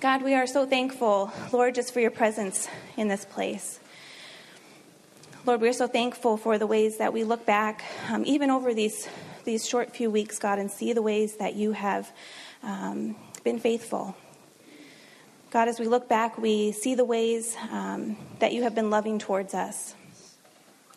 God, we are so thankful, Lord, just for your presence in this place. Lord, we're so thankful for the ways that we look back, um, even over these, these short few weeks, God, and see the ways that you have um, been faithful. God, as we look back, we see the ways um, that you have been loving towards us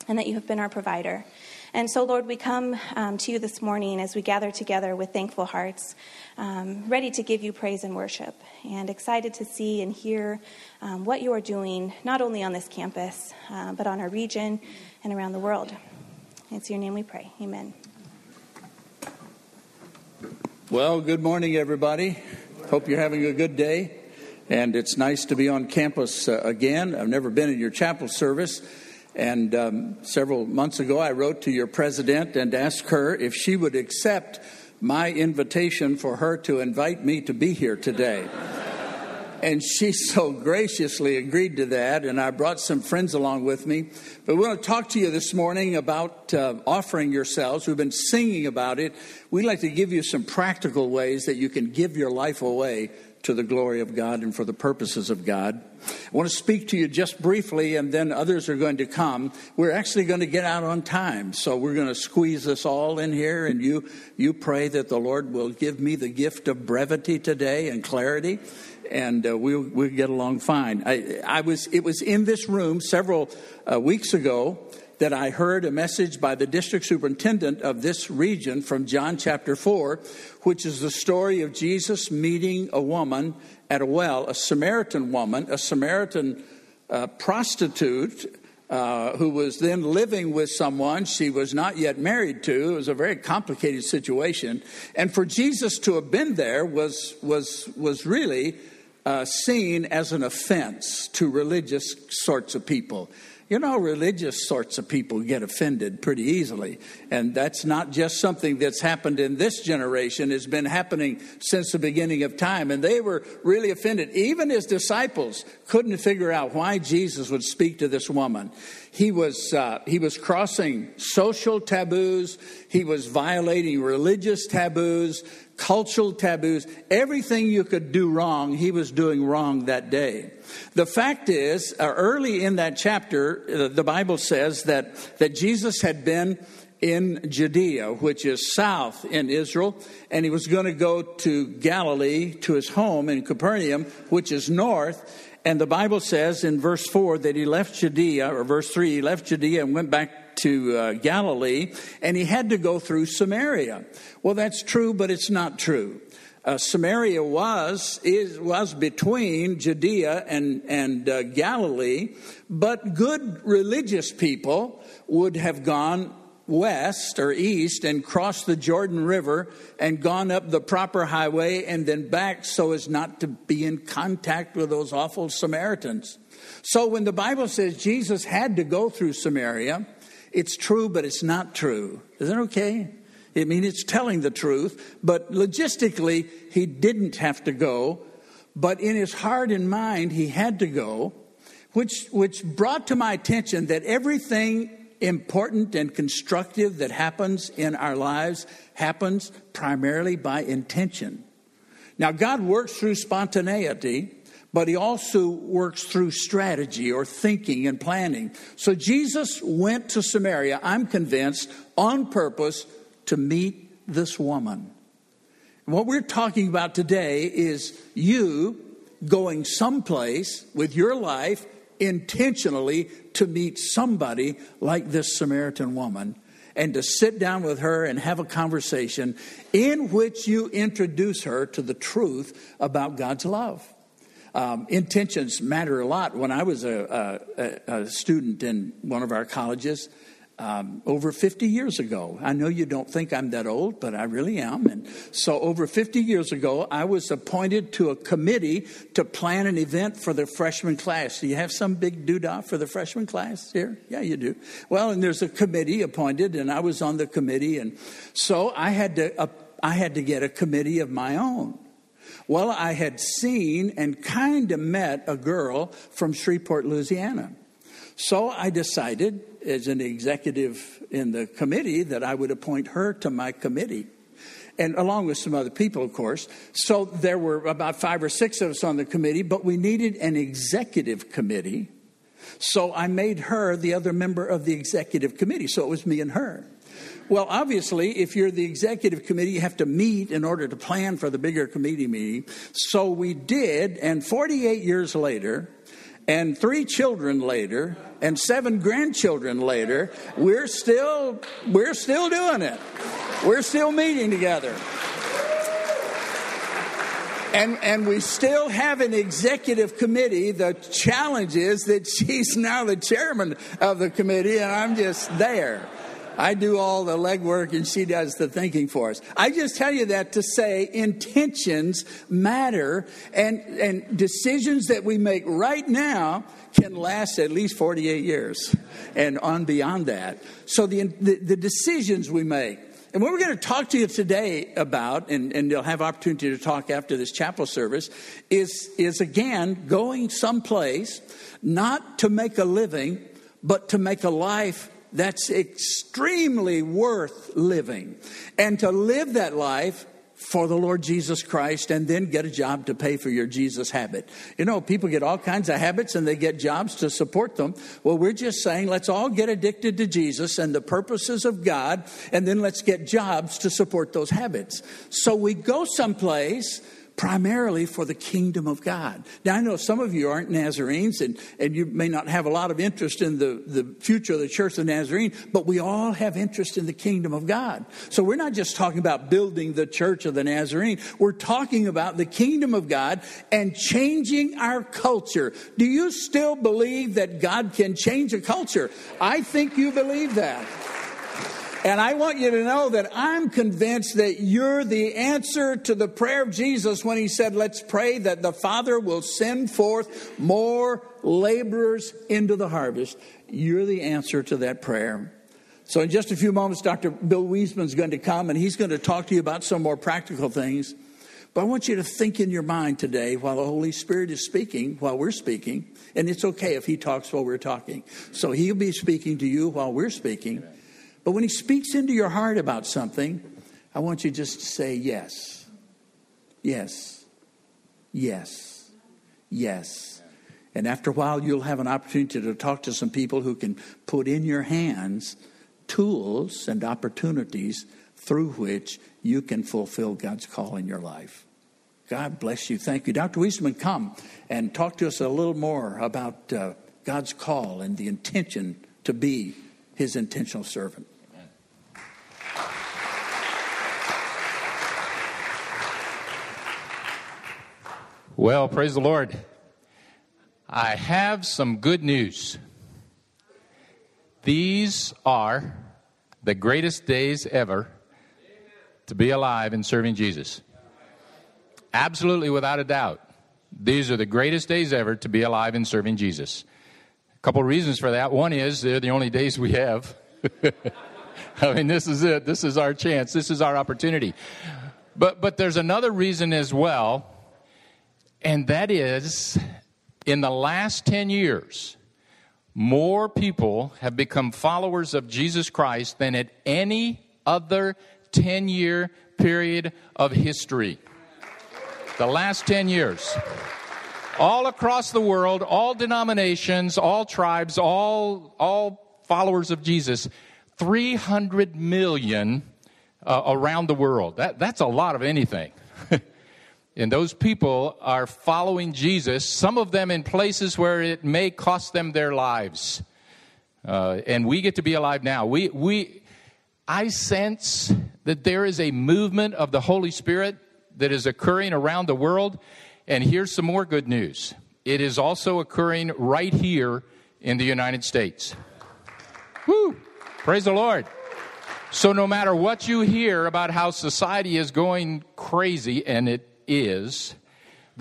and that you have been our provider. And so, Lord, we come um, to you this morning as we gather together with thankful hearts, um, ready to give you praise and worship, and excited to see and hear um, what you are doing, not only on this campus, uh, but on our region and around the world. It's your name we pray. Amen. Well, good morning, everybody. Hope you're having a good day. And it's nice to be on campus uh, again. I've never been in your chapel service. And um, several months ago, I wrote to your president and asked her if she would accept my invitation for her to invite me to be here today. and she so graciously agreed to that, and I brought some friends along with me. But we want to talk to you this morning about uh, offering yourselves. We've been singing about it. We'd like to give you some practical ways that you can give your life away to the glory of God and for the purposes of God. I want to speak to you just briefly, and then others are going to come. We're actually going to get out on time, so we're going to squeeze this all in here, and you you pray that the Lord will give me the gift of brevity today and clarity, and uh, we'll we'll get along fine. I, I was it was in this room several uh, weeks ago that I heard a message by the district superintendent of this region from John chapter 4, which is the story of Jesus meeting a woman at a well, a Samaritan woman, a Samaritan uh, prostitute. Uh, who was then living with someone she was not yet married to. It was a very complicated situation, and for Jesus to have been there was was was really uh, seen as an offense to religious sorts of people. You know, religious sorts of people get offended pretty easily. And that's not just something that's happened in this generation, it's been happening since the beginning of time. And they were really offended. Even his disciples couldn't figure out why Jesus would speak to this woman. He was, uh, he was crossing social taboos, he was violating religious taboos, cultural taboos, everything you could do wrong, he was doing wrong that day. The fact is, uh, early in that chapter, uh, the Bible says that, that Jesus had been in Judea, which is south in Israel, and he was going to go to Galilee, to his home in Capernaum, which is north. And the Bible says in verse 4 that he left Judea, or verse 3, he left Judea and went back to uh, Galilee, and he had to go through Samaria. Well, that's true, but it's not true uh, Samaria was is, was between Judea and and uh, Galilee, but good religious people would have gone west or east and crossed the Jordan River and gone up the proper highway and then back so as not to be in contact with those awful Samaritans. So when the Bible says Jesus had to go through Samaria, it's true, but it's not true. Is that okay? I mean, it's telling the truth, but logistically, he didn't have to go. But in his heart and mind, he had to go, which, which brought to my attention that everything important and constructive that happens in our lives happens primarily by intention. Now, God works through spontaneity, but he also works through strategy or thinking and planning. So Jesus went to Samaria, I'm convinced, on purpose to meet this woman. what we're talking about today is you going someplace with your life intentionally to meet somebody like this Samaritan woman and to sit down with her and have a conversation in which you introduce her to the truth about God's love. Um, intentions matter a lot. When I was a, a, a student in one of our colleges, um, over 50 years ago. I know you don't think I'm that old, but I really am. And so, over 50 years ago, I was appointed to a committee to plan an event for the freshman class. Do you have some big doodah for the freshman class here? Yeah, you do. Well, and there's a committee appointed, and I was on the committee, and so I had to. Uh, I had to get a committee of my own. Well, I had seen and kind of met a girl from Shreveport, Louisiana. So I decided, as an executive in the committee, that I would appoint her to my committee. and along with some other people, of course. So there were about five or six of us on the committee, but we needed an executive committee. So I made her the other member of the executive committee. So it was me and her. Well, obviously, if you're the executive committee, you have to meet in order to plan for the bigger committee meeting. So we did, and 48 years later, and three children later, and seven grandchildren later, we're still we're still doing it. We're still meeting together. And, and we still have an executive committee. The challenge is that she's now the chairman of the committee, and I'm just there. I do all the legwork and she does the thinking for us. I just tell you that to say intentions matter and, and decisions that we make right now can last at least 48 years and on beyond that. So the, the, the decisions we make, and what we're going to talk to you today about, and, and you'll have opportunity to talk after this chapel service, is, is again going someplace not to make a living, but to make a life that's extremely worth living. And to live that life for the Lord Jesus Christ and then get a job to pay for your Jesus habit. You know, people get all kinds of habits and they get jobs to support them. Well, we're just saying let's all get addicted to Jesus and the purposes of God and then let's get jobs to support those habits. So we go someplace primarily for the kingdom of God. Now, I know some of you aren't Nazarenes and, and you may not have a lot of interest in the, the future of the Church of the Nazarene, but we all have interest in the kingdom of God. So we're not just talking about building the Church of the Nazarene, we're talking about the kingdom of God and changing our culture. Do you still believe that God can change a culture? I think you believe that. And I want you to know that I'm convinced that you're the answer to the prayer of Jesus when he said, Let's pray that the Father will send forth more laborers into the harvest. You're the answer to that prayer. So, in just a few moments, Dr. Bill Wiesman is going to come and he's going to talk to you about some more practical things. But I want you to think in your mind today while the Holy Spirit is speaking, while we're speaking, and it's okay if He talks while we're talking. So He'll be speaking to you while we're speaking. But when he speaks into your heart about something, I want you just to say yes. Yes. Yes. Yes. And after a while, you'll have an opportunity to talk to some people who can put in your hands tools and opportunities through which you can fulfill God's call in your life. God bless you. Thank you. Dr. Wiesman, come and talk to us a little more about uh, God's call and the intention to be his intentional servant. Well, praise the Lord. I have some good news. These are the greatest days ever to be alive and serving Jesus. Absolutely, without a doubt. These are the greatest days ever to be alive and serving Jesus. Couple reasons for that. One is they're the only days we have. I mean, this is it. This is our chance. This is our opportunity. But, but there's another reason as well and that is, in the last 10 years, more people have become followers of Jesus Christ than at any other 10 year period of history. The last 10 years. All across the world, all denominations, all tribes, all, all followers of Jesus, 300 million uh, around the world. That, that's a lot of anything. And those people are following Jesus, some of them in places where it may cost them their lives. Uh, and we get to be alive now. We, we, I sense that there is a movement of the Holy Spirit that is occurring around the world. And here's some more good news it is also occurring right here in the United States. Woo! Praise the Lord. So, no matter what you hear about how society is going crazy, and it is,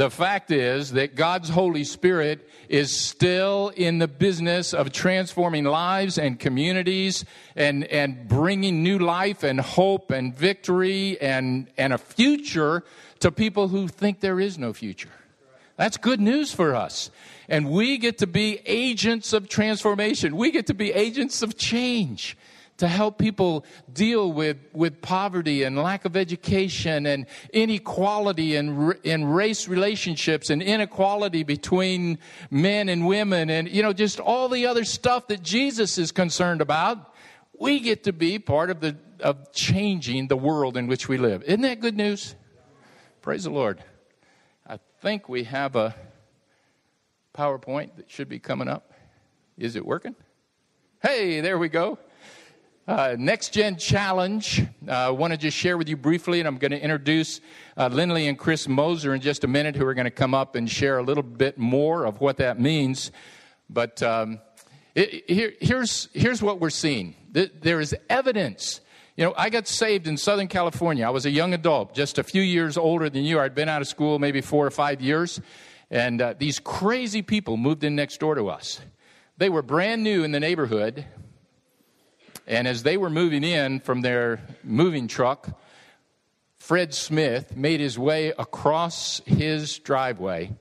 the fact is that God's Holy Spirit is still in the business of transforming lives and communities and, and bringing new life and hope and victory and, and a future to people who think there is no future. That's good news for us. And we get to be agents of transformation. We get to be agents of change to help people deal with, with poverty and lack of education and inequality and in race relationships and inequality between men and women and, you know, just all the other stuff that Jesus is concerned about. We get to be part of the, of changing the world in which we live. Isn't that good news? Praise the Lord. I think we have a PowerPoint that should be coming up. Is it working? Hey, there we go. Uh, Next Gen Challenge. Uh, I want to just share with you briefly, and I'm going to introduce uh, Lindley and Chris Moser in just a minute, who are going to come up and share a little bit more of what that means. But um, it, here, here's, here's what we're seeing there is evidence. You know, I got saved in Southern California. I was a young adult, just a few years older than you. I'd been out of school maybe four or five years. And uh, these crazy people moved in next door to us. They were brand new in the neighborhood. And as they were moving in from their moving truck, Fred Smith made his way across his driveway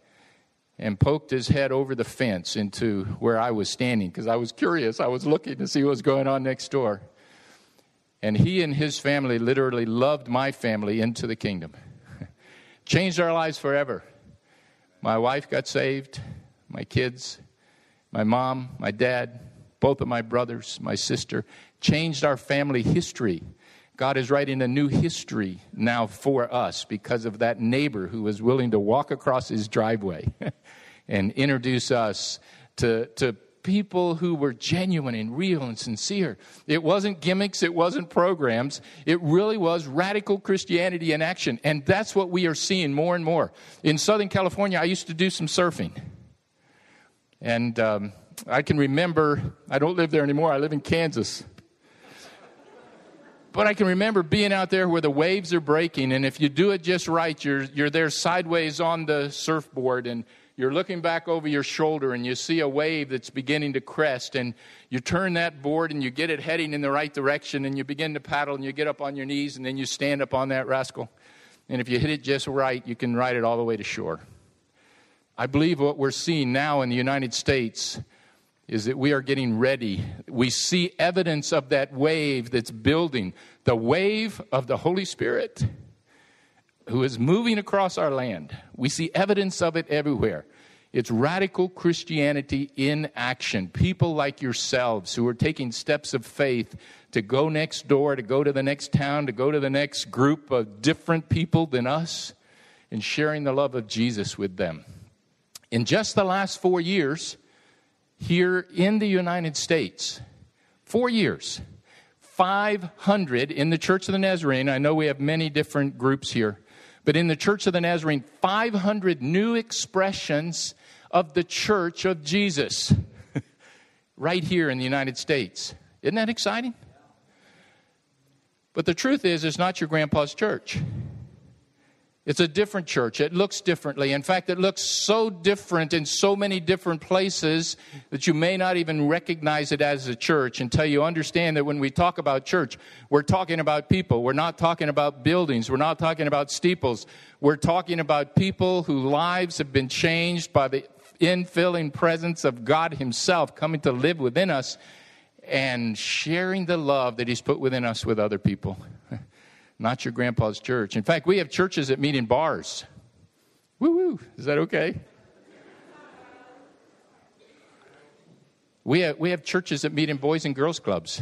and poked his head over the fence into where I was standing because I was curious. I was looking to see what was going on next door. And he and his family literally loved my family into the kingdom. Changed our lives forever. My wife got saved, my kids, my mom, my dad, both of my brothers, my sister, changed our family history. God is writing a new history now for us because of that neighbor who was willing to walk across his driveway and introduce us to, to people who were genuine and real and sincere. It wasn't gimmicks, it wasn't programs. It really was radical Christianity in action. And that's what we are seeing more and more. In Southern California, I used to do some surfing. And um, I can remember, I don't live there anymore, I live in Kansas. But I can remember being out there where the waves are breaking, and if you do it just right, you're, you're there sideways on the surfboard, and you're looking back over your shoulder and you see a wave that's beginning to crest and you turn that board and you get it heading in the right direction and you begin to paddle and you get up on your knees and then you stand up on that rascal. And if you hit it just right, you can ride it all the way to shore. I believe what we're seeing now in the United States is that we are getting ready. We see evidence of that wave that's building, the wave of the Holy Spirit who is moving across our land. We see evidence of it everywhere. It's radical Christianity in action. People like yourselves who are taking steps of faith to go next door, to go to the next town, to go to the next group of different people than us, and sharing the love of Jesus with them. In just the last four years, here in the United States, four years, 500 in the Church of the Nazarene. I know we have many different groups here but in the Church of the Nazarene, 500 new expressions of the Church of Jesus right here in the United States. Isn't that exciting? But the truth is, it's not your grandpa's church. It's a different church. It looks differently. In fact, it looks so different in so many different places that you may not even recognize it as a church until you understand that when we talk about church, we're talking about people. We're not talking about buildings. We're not talking about steeples. We're talking about people whose lives have been changed by the infilling presence of God Himself coming to live within us and sharing the love that He's put within us with other people not your grandpa's church. In fact, we have churches that meet in bars. Woo woo. Is that okay? We have, we have churches that meet in boys and girls clubs.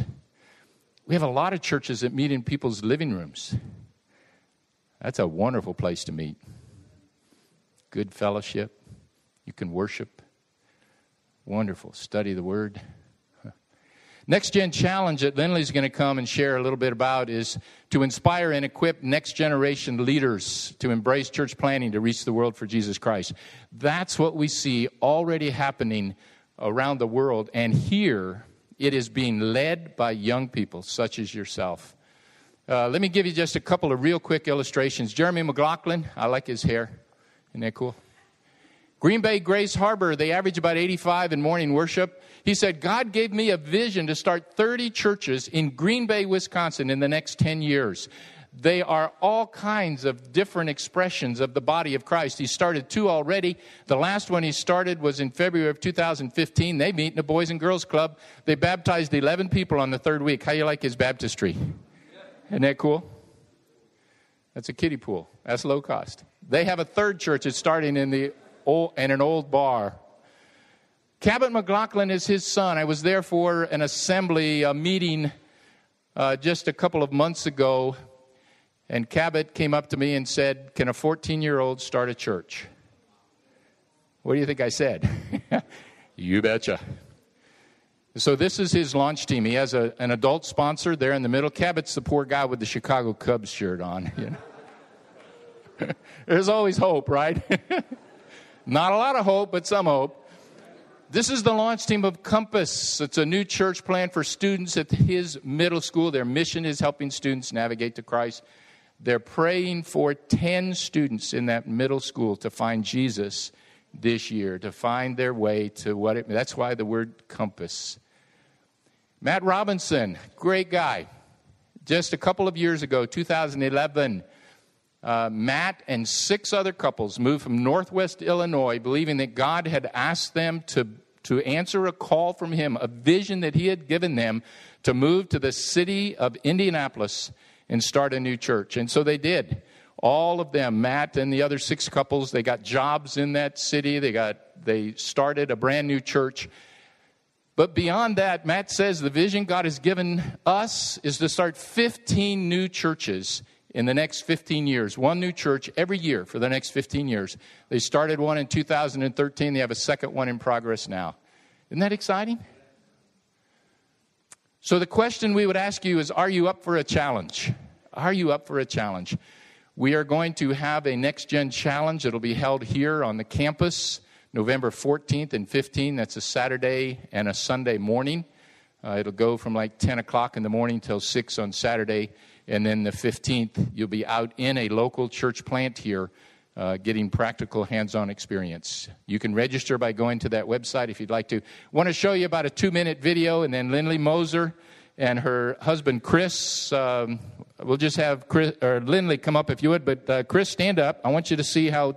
We have a lot of churches that meet in people's living rooms. That's a wonderful place to meet. Good fellowship. You can worship. Wonderful. Study the word. Next Gen Challenge that Lindley's going to come and share a little bit about is to inspire and equip next generation leaders to embrace church planting to reach the world for Jesus Christ. That's what we see already happening around the world. And here, it is being led by young people such as yourself. Uh, let me give you just a couple of real quick illustrations. Jeremy McLaughlin, I like his hair. Isn't that cool? Green Bay Grace Harbor, they average about 85 in morning worship. He said, God gave me a vision to start 30 churches in Green Bay, Wisconsin in the next 10 years. They are all kinds of different expressions of the body of Christ. He started two already. The last one he started was in February of 2015. They meet in a Boys and Girls Club. They baptized 11 people on the third week. How you like his baptistry? Isn't that cool? That's a kiddie pool. That's low cost. They have a third church. that's starting in the in an old bar. Cabot McLaughlin is his son. I was there for an assembly a meeting uh, just a couple of months ago and Cabot came up to me and said, Can a 14 year old start a church? What do you think I said? you betcha. So, this is his launch team. He has a, an adult sponsor there in the middle. Cabot's the poor guy with the Chicago Cubs shirt on. You know? There's always hope, right? Not a lot of hope, but some hope. This is the launch team of Compass. It's a new church plant for students at his middle school. Their mission is helping students navigate to Christ. They're praying for 10 students in that middle school to find Jesus this year, to find their way to what it that's why the word compass. Matt Robinson, great guy. Just a couple of years ago, 2011, uh, Matt and six other couples moved from Northwest Illinois, believing that God had asked them to, to answer a call from Him, a vision that He had given them to move to the city of Indianapolis and start a new church. And so they did. All of them, Matt and the other six couples, they got jobs in that city. They got they started a brand new church. But beyond that, Matt says the vision God has given us is to start 15 new churches in the next 15 years. One new church every year for the next 15 years. They started one in 2013. They have a second one in progress now. Isn't that exciting? So, the question we would ask you is Are you up for a challenge? Are you up for a challenge? We are going to have a next gen challenge. It'll be held here on the campus November 14th and 15th. That's a Saturday and a Sunday morning. Uh, it'll go from like 10 o'clock in the morning till 6 on Saturday. And then the 15th, you'll be out in a local church plant here uh, getting practical hands on experience. You can register by going to that website if you'd like to. Want to show you about a two minute video, and then Lindley Moser and her husband Chris. Um, we'll just have Chris, or Lindley come up if you would, but uh, Chris, stand up. I want you to see how.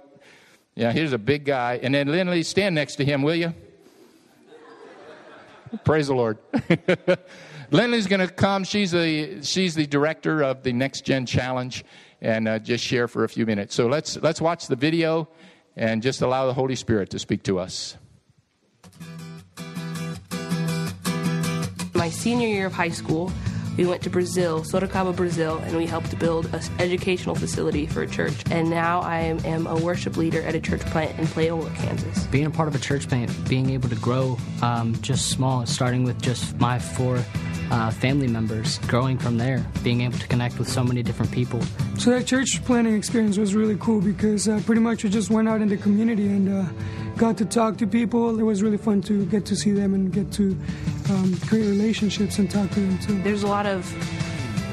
Yeah, here's a big guy. And then Lindley, stand next to him, will you? Praise the Lord. Lindley's going to come. She's the, she's the director of the Next Gen Challenge and uh, just share for a few minutes. So let's, let's watch the video and just allow the Holy Spirit to speak to us. My senior year of high school, we went to Brazil, Sorocaba, Brazil, and we helped build an educational facility for a church. And now I am, am, a worship leader at a church plant in Paola, Kansas. Being a part of a church plant, being able to grow um, just small, starting with just my four uh, family members, growing from there, being able to connect with so many different people. So that church planting experience was really cool because uh, pretty much we just went out in the community and uh, got to talk to people. It was really fun to get to see them and get to um, create relationships and talk to them too. There's a lot of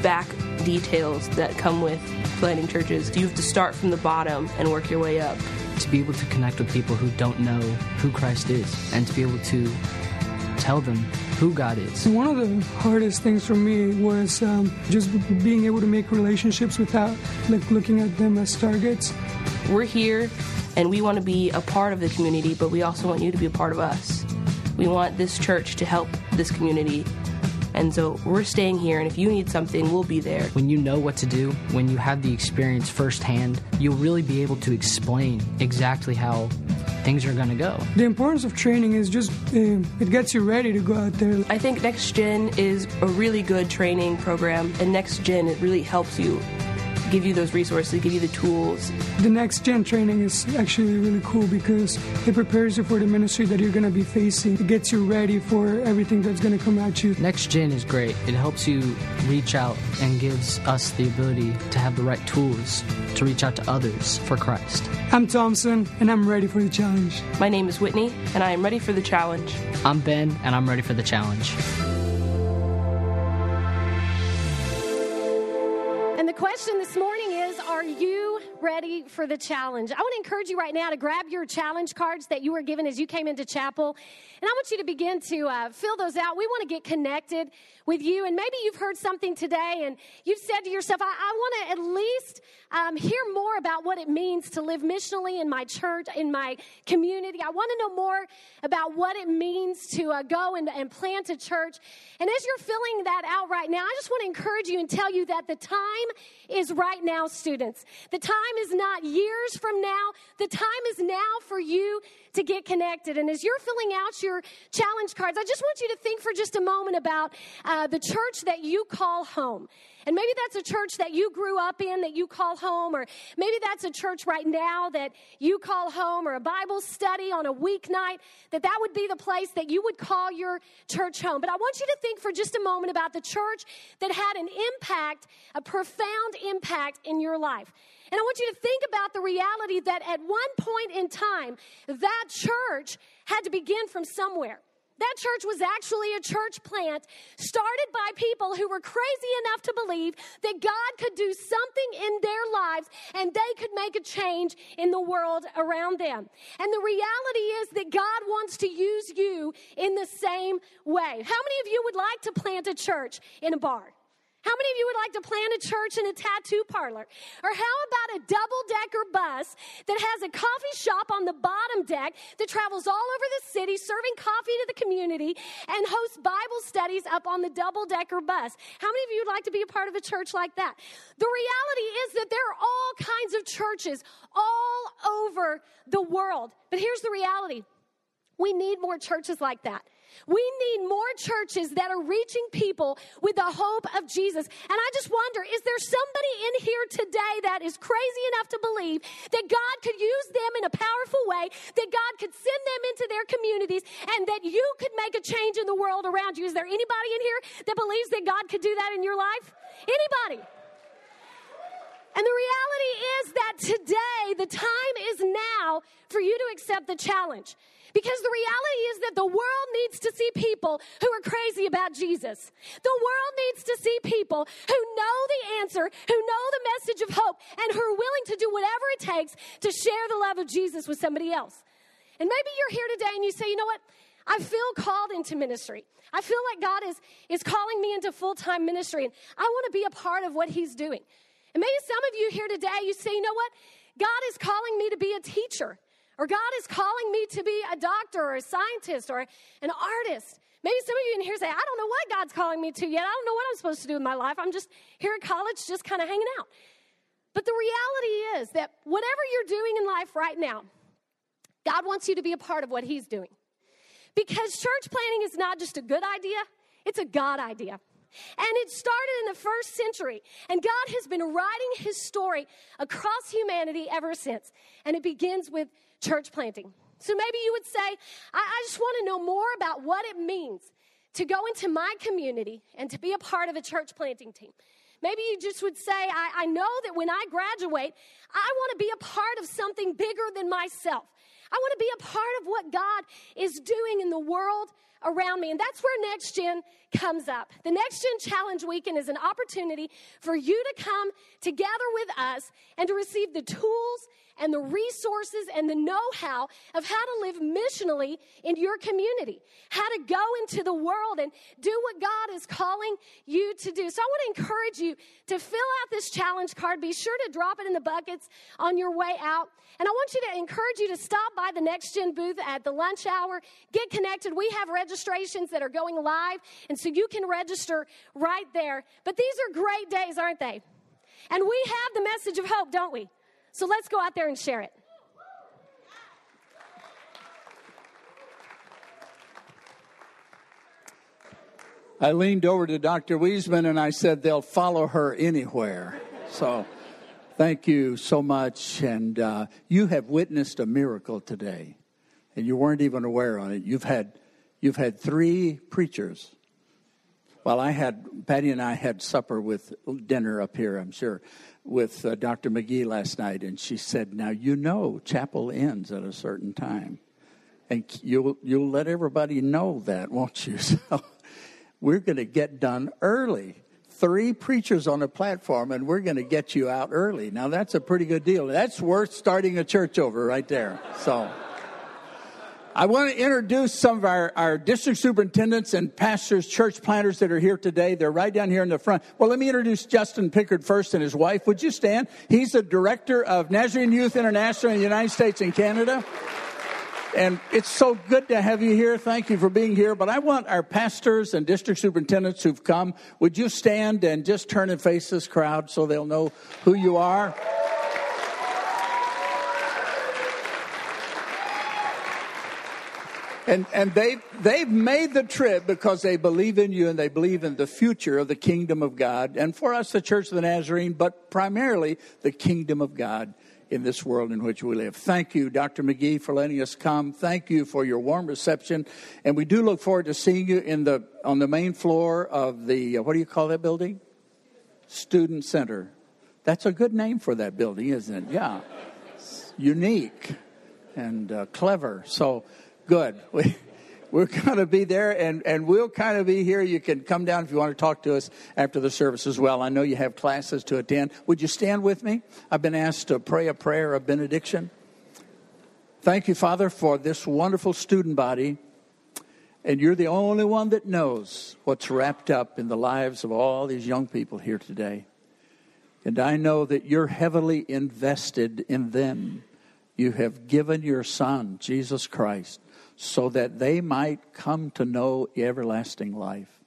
back details that come with planting churches. You have to start from the bottom and work your way up. To be able to connect with people who don't know who Christ is and to be able to tell them who God is. One of the hardest things for me was um, just being able to make relationships without like looking at them as targets. We're here and we want to be a part of the community, but we also want you to be a part of us. We want this church to help this community. And so we're staying here, and if you need something, we'll be there. When you know what to do, when you have the experience firsthand, you'll really be able to explain exactly how things are going to go. The importance of training is just uh, it gets you ready to go out there. I think Next Gen is a really good training program, and Next Gen it really helps you give you those resources, give you the tools. The next gen training is actually really cool because it prepares you for the ministry that you're going to be facing. It gets you ready for everything that's going to come at you. Next gen is great. It helps you reach out and gives us the ability to have the right tools to reach out to others for Christ. I'm Thompson, and I'm ready for the challenge. My name is Whitney, and I am ready for the challenge. I'm Ben, and I'm ready for the challenge. Question this morning is Are you ready for the challenge? I want to encourage you right now to grab your challenge cards that you were given as you came into chapel. And I want you to begin to uh, fill those out. We want to get connected with you. And maybe you've heard something today and you've said to yourself, I, I want to at least um, hear more about what it means to live missionally in my church, in my community. I want to know more about what it means to uh, go and, and plant a church. And as you're filling that out right now, I just want to encourage you and tell you that the time is right now, students. The time is not years from now. The time is now for you to get connected. And as you're filling out your challenge cards, I just want you to think for just a moment about uh, the church that you call home. And maybe that's a church that you grew up in that you call home, or maybe that's a church right now that you call home, or a Bible study on a weeknight, that that would be the place that you would call your church home. But I want you to think for just a moment about the church that had an impact, a profound impact in your life. And I want you to think about the reality that at one point in time, that church had to begin from somewhere. That church was actually a church plant started by people who were crazy enough to believe that God could do something in their lives and they could make a change in the world around them. And the reality is that God wants to use you in the same way. How many of you would like to plant a church in a bar? How many of you would like to plant a church in a tattoo parlor? Or how about a double decker bus that has a coffee shop on the bottom deck that travels all over the city serving coffee to the community and hosts Bible studies up on the double decker bus? How many of you would like to be a part of a church like that? The reality is that there are all kinds of churches all over the world. But here's the reality we need more churches like that. We need more churches that are reaching people with the hope of Jesus. And I just wonder is there somebody in here today that is crazy enough to believe that God could use them in a powerful way, that God could send them into their communities, and that you could make a change in the world around you? Is there anybody in here that believes that God could do that in your life? Anybody? And the reality is that today, the time is now for you to accept the challenge. Because the reality is that the world needs to see people who are crazy about Jesus. The world needs to see people who know the answer, who know the message of hope, and who are willing to do whatever it takes to share the love of Jesus with somebody else. And maybe you're here today and you say, you know what? I feel called into ministry. I feel like God is, is calling me into full time ministry, and I want to be a part of what He's doing. And maybe some of you here today, you say, you know what? God is calling me to be a teacher. Or God is calling me to be a doctor or a scientist or an artist. Maybe some of you in here say, I don't know what God's calling me to yet. I don't know what I'm supposed to do in my life. I'm just here at college, just kind of hanging out. But the reality is that whatever you're doing in life right now, God wants you to be a part of what He's doing. Because church planting is not just a good idea, it's a God idea. And it started in the first century. And God has been writing his story across humanity ever since. And it begins with church planting. So maybe you would say, I, I just want to know more about what it means to go into my community and to be a part of a church planting team. Maybe you just would say, I, I know that when I graduate, I want to be a part of something bigger than myself. I want to be a part of what God is doing in the world around me. And that's where Next Gen comes up. The Next Gen Challenge Weekend is an opportunity for you to come together with us and to receive the tools and the resources and the know how of how to live missionally in your community, how to go into the world and do what God is calling you to do. So I want to encourage you to fill out this challenge card. Be sure to drop it in the buckets on your way out. And I want you to encourage you to stop by the Next Gen booth at the lunch hour, get connected. We have registrations that are going live, and so you can register right there. But these are great days, aren't they? And we have the message of hope, don't we? So let's go out there and share it. I leaned over to Dr. Wiesman and I said, they'll follow her anywhere. So thank you so much. And uh, you have witnessed a miracle today, and you weren't even aware on it. You've had, you've had three preachers. Well, I had, Patty and I had supper with dinner up here, I'm sure with uh, Dr. McGee last night, and she said, "Now you know chapel ends at a certain time, and you'll you'll let everybody know that, won't you?" So we're going to get done early. three preachers on a platform, and we're going to get you out early. Now, that's a pretty good deal. That's worth starting a church over right there. So. I want to introduce some of our, our district superintendents and pastors, church planters that are here today. They're right down here in the front. Well, let me introduce Justin Pickard first and his wife. Would you stand? He's the director of Nazarene Youth International in the United States and Canada. And it's so good to have you here. Thank you for being here. But I want our pastors and district superintendents who've come, would you stand and just turn and face this crowd so they'll know who you are? And, and they, they've made the trip because they believe in you and they believe in the future of the kingdom of God. And for us, the Church of the Nazarene, but primarily the kingdom of God in this world in which we live. Thank you, Dr. McGee, for letting us come. Thank you for your warm reception. And we do look forward to seeing you in the, on the main floor of the, uh, what do you call that building? Student Center. That's a good name for that building, isn't it? Yeah. unique and uh, clever. So, Good. We, we're going to be there and, and we'll kind of be here. You can come down if you want to talk to us after the service as well. I know you have classes to attend. Would you stand with me? I've been asked to pray a prayer of benediction. Thank you, Father, for this wonderful student body. And you're the only one that knows what's wrapped up in the lives of all these young people here today. And I know that you're heavily invested in them. You have given your Son, Jesus Christ so that they might come to know everlasting life.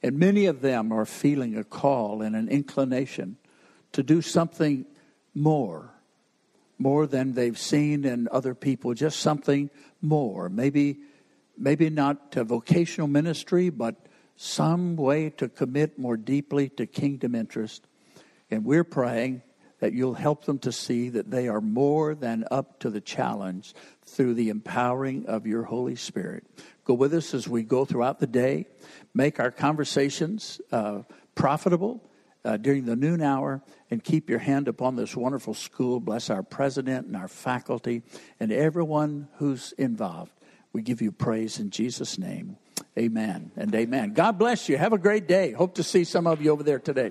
And many of them are feeling a call and an inclination to do something more, more than they've seen in other people, just something more. Maybe, maybe not to vocational ministry, but some way to commit more deeply to kingdom interest. And we're praying that you'll help them to see that they are more than up to the challenge through the empowering of your Holy Spirit. Go with us as we go throughout the day. Make our conversations uh, profitable uh, during the noon hour and keep your hand upon this wonderful school. Bless our president and our faculty and everyone who's involved. We give you praise in Jesus' name. Amen and amen. God bless you. Have a great day. Hope to see some of you over there today.